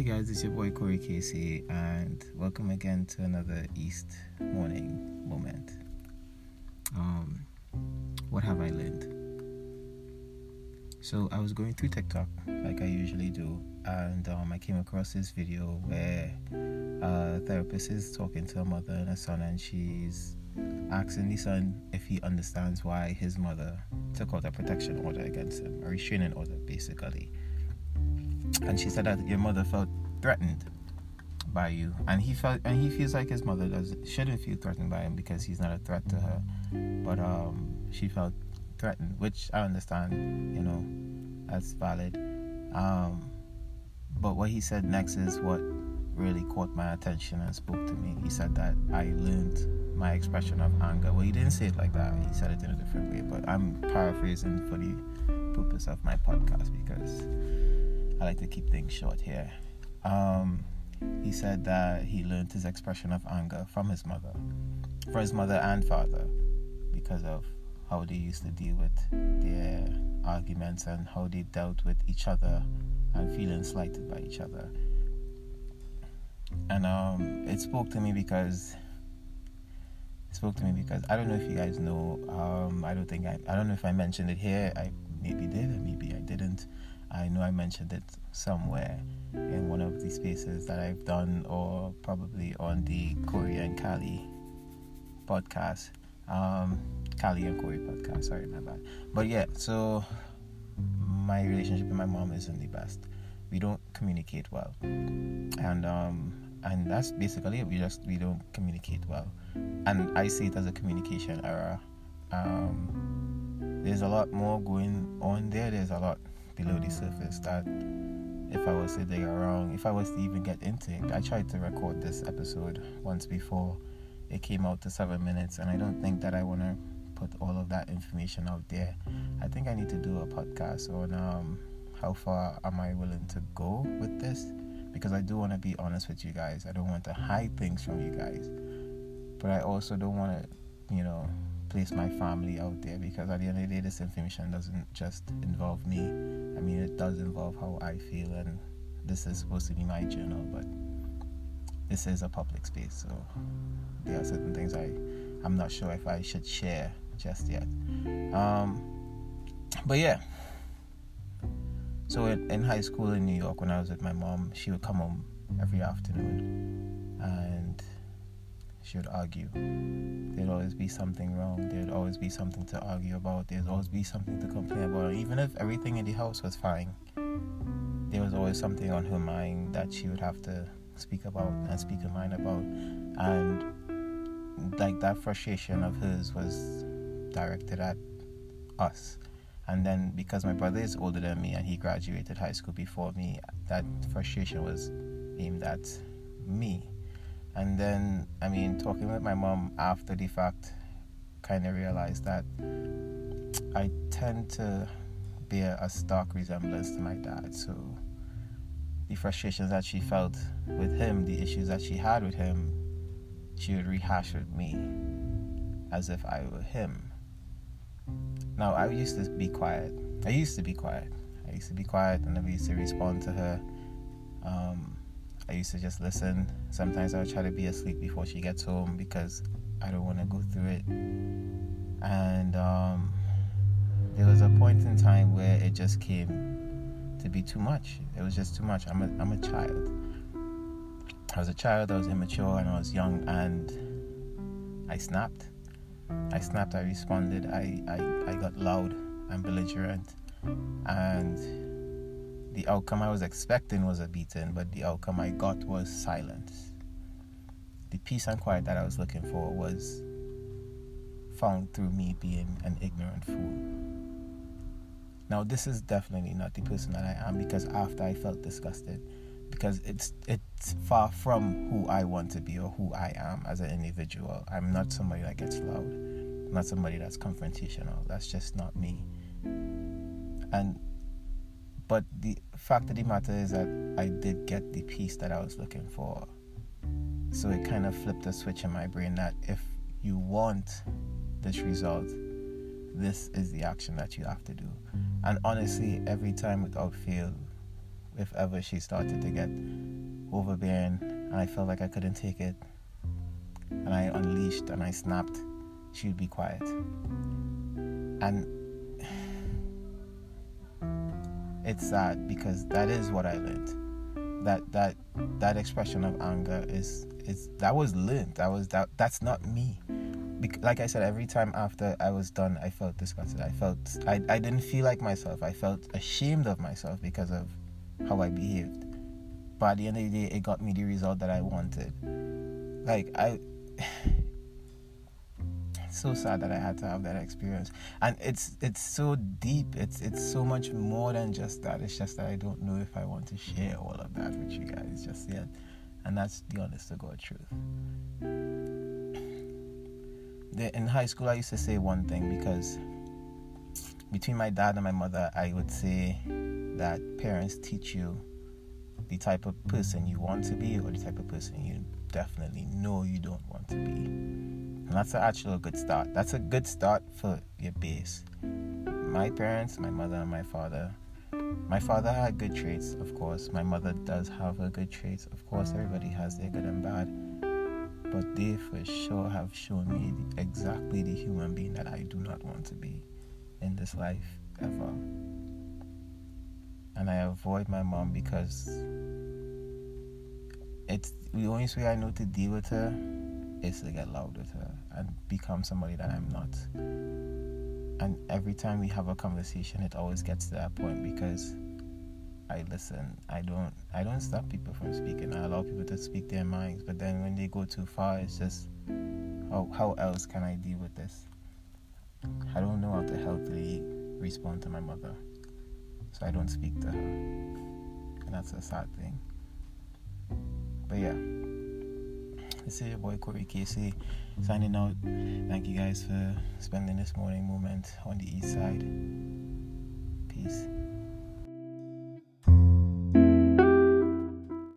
Hey guys, it's your boy Corey Casey, and welcome again to another East Morning Moment. Um, what have I learned? So I was going through TikTok like I usually do, and um, I came across this video where a therapist is talking to a mother and a son, and she's asking the son if he understands why his mother took out a protection order against him, a restraining order, basically and she said that your mother felt threatened by you. And he felt and he feels like his mother does shouldn't feel threatened by him because he's not a threat to her. But um she felt threatened which i understand you know that's valid. Um but what he said next is what really caught my attention and spoke to me. He said that i learned my expression of anger. Well he didn't say it like that. He said it in a different way. But i'm paraphrasing for the purpose of my podcast because I like to keep things short here. Um, he said that he learned his expression of anger from his mother, from his mother and father, because of how they used to deal with their arguments and how they dealt with each other and feeling slighted by each other. And um, it spoke to me because it spoke to me because I don't know if you guys know. Um, I don't think I. I don't know if I mentioned it here. I maybe did, or maybe I didn't. I know I mentioned it somewhere in one of the spaces that I've done, or probably on the Corey and Kali podcast. Um, Kali and Corey podcast, sorry, my bad. But yeah, so my relationship with my mom isn't the best. We don't communicate well. And um and that's basically it. We just we don't communicate well. And I see it as a communication error. Um, there's a lot more going on there. There's a lot below the surface that if I was to dig around, if I was to even get into it, I tried to record this episode once before it came out to seven minutes, and I don't think that I want to put all of that information out there. I think I need to do a podcast on um, how far am I willing to go with this because I do want to be honest with you guys. I don't want to hide things from you guys, but I also don't want to, you know, place my family out there because at the end of the day, this information doesn't just involve me. Does involve how I feel, and this is supposed to be my journal, but this is a public space, so there are certain things I, I'm not sure if I should share just yet. Um, but yeah. So in, in high school in New York, when I was with my mom, she would come home every afternoon, and she would argue. There'd always be something wrong. There'd always be something to argue about. There'd always be something to complain about. Even if everything in the house was fine, there was always something on her mind that she would have to speak about and speak her mind about. And like that frustration of hers was directed at us. And then because my brother is older than me and he graduated high school before me, that frustration was aimed at me and then, I mean, talking with my mom after the fact, kind of realized that I tend to bear a stark resemblance to my dad. So the frustrations that she felt with him, the issues that she had with him, she would rehash with me as if I were him. Now, I used to be quiet. I used to be quiet. I used to be quiet and I used to respond to her. Um, I used to just listen. Sometimes I would try to be asleep before she gets home because I don't want to go through it. And um, there was a point in time where it just came to be too much. It was just too much. I'm a, I'm a child. I was a child, I was immature, and I was young, and I snapped. I snapped, I responded, I, I, I got loud and belligerent, and the outcome I was expecting was a beating, but the outcome I got was silence. The peace and quiet that I was looking for was found through me being an ignorant fool. Now, this is definitely not the person that I am because after I felt disgusted, because it's it's far from who I want to be or who I am as an individual. I'm not somebody that gets loud. I'm not somebody that's confrontational. That's just not me. And but the fact of the matter is that I did get the peace that I was looking for. So it kind of flipped a switch in my brain that if you want this result, this is the action that you have to do. And honestly, every time without fail, if ever she started to get overbearing and I felt like I couldn't take it and I unleashed and I snapped, she would be quiet. And it's sad because that is what I learned. That that that expression of anger is is that was learned. That was that that's not me. like I said, every time after I was done, I felt disgusted. I felt I, I didn't feel like myself. I felt ashamed of myself because of how I behaved. But at the end of the day, it got me the result that I wanted. Like I so sad that I had to have that experience. And it's it's so deep. It's it's so much more than just that. It's just that I don't know if I want to share all of that with you guys just yet. And that's the honest to God truth. The, in high school, I used to say one thing because between my dad and my mother, I would say that parents teach you the type of person you want to be or the type of person you definitely know you don't want to be. And that's actually a good start. That's a good start for your base. My parents, my mother and my father. My father had good traits, of course. My mother does have her good traits. Of course, everybody has their good and bad. But they for sure have shown me exactly the human being that I do not want to be in this life ever. And I avoid my mom because it's the only way I know to deal with her is to get loud with her and become somebody that I'm not. And every time we have a conversation, it always gets to that point because I listen. I don't. I don't stop people from speaking. I allow people to speak their minds. But then when they go too far, it's just how how else can I deal with this? I don't know how to healthily respond to my mother, so I don't speak to her, and that's a sad thing. But yeah. It's your boy Corey Casey signing out. Thank you guys for spending this morning moment on the east side. Peace.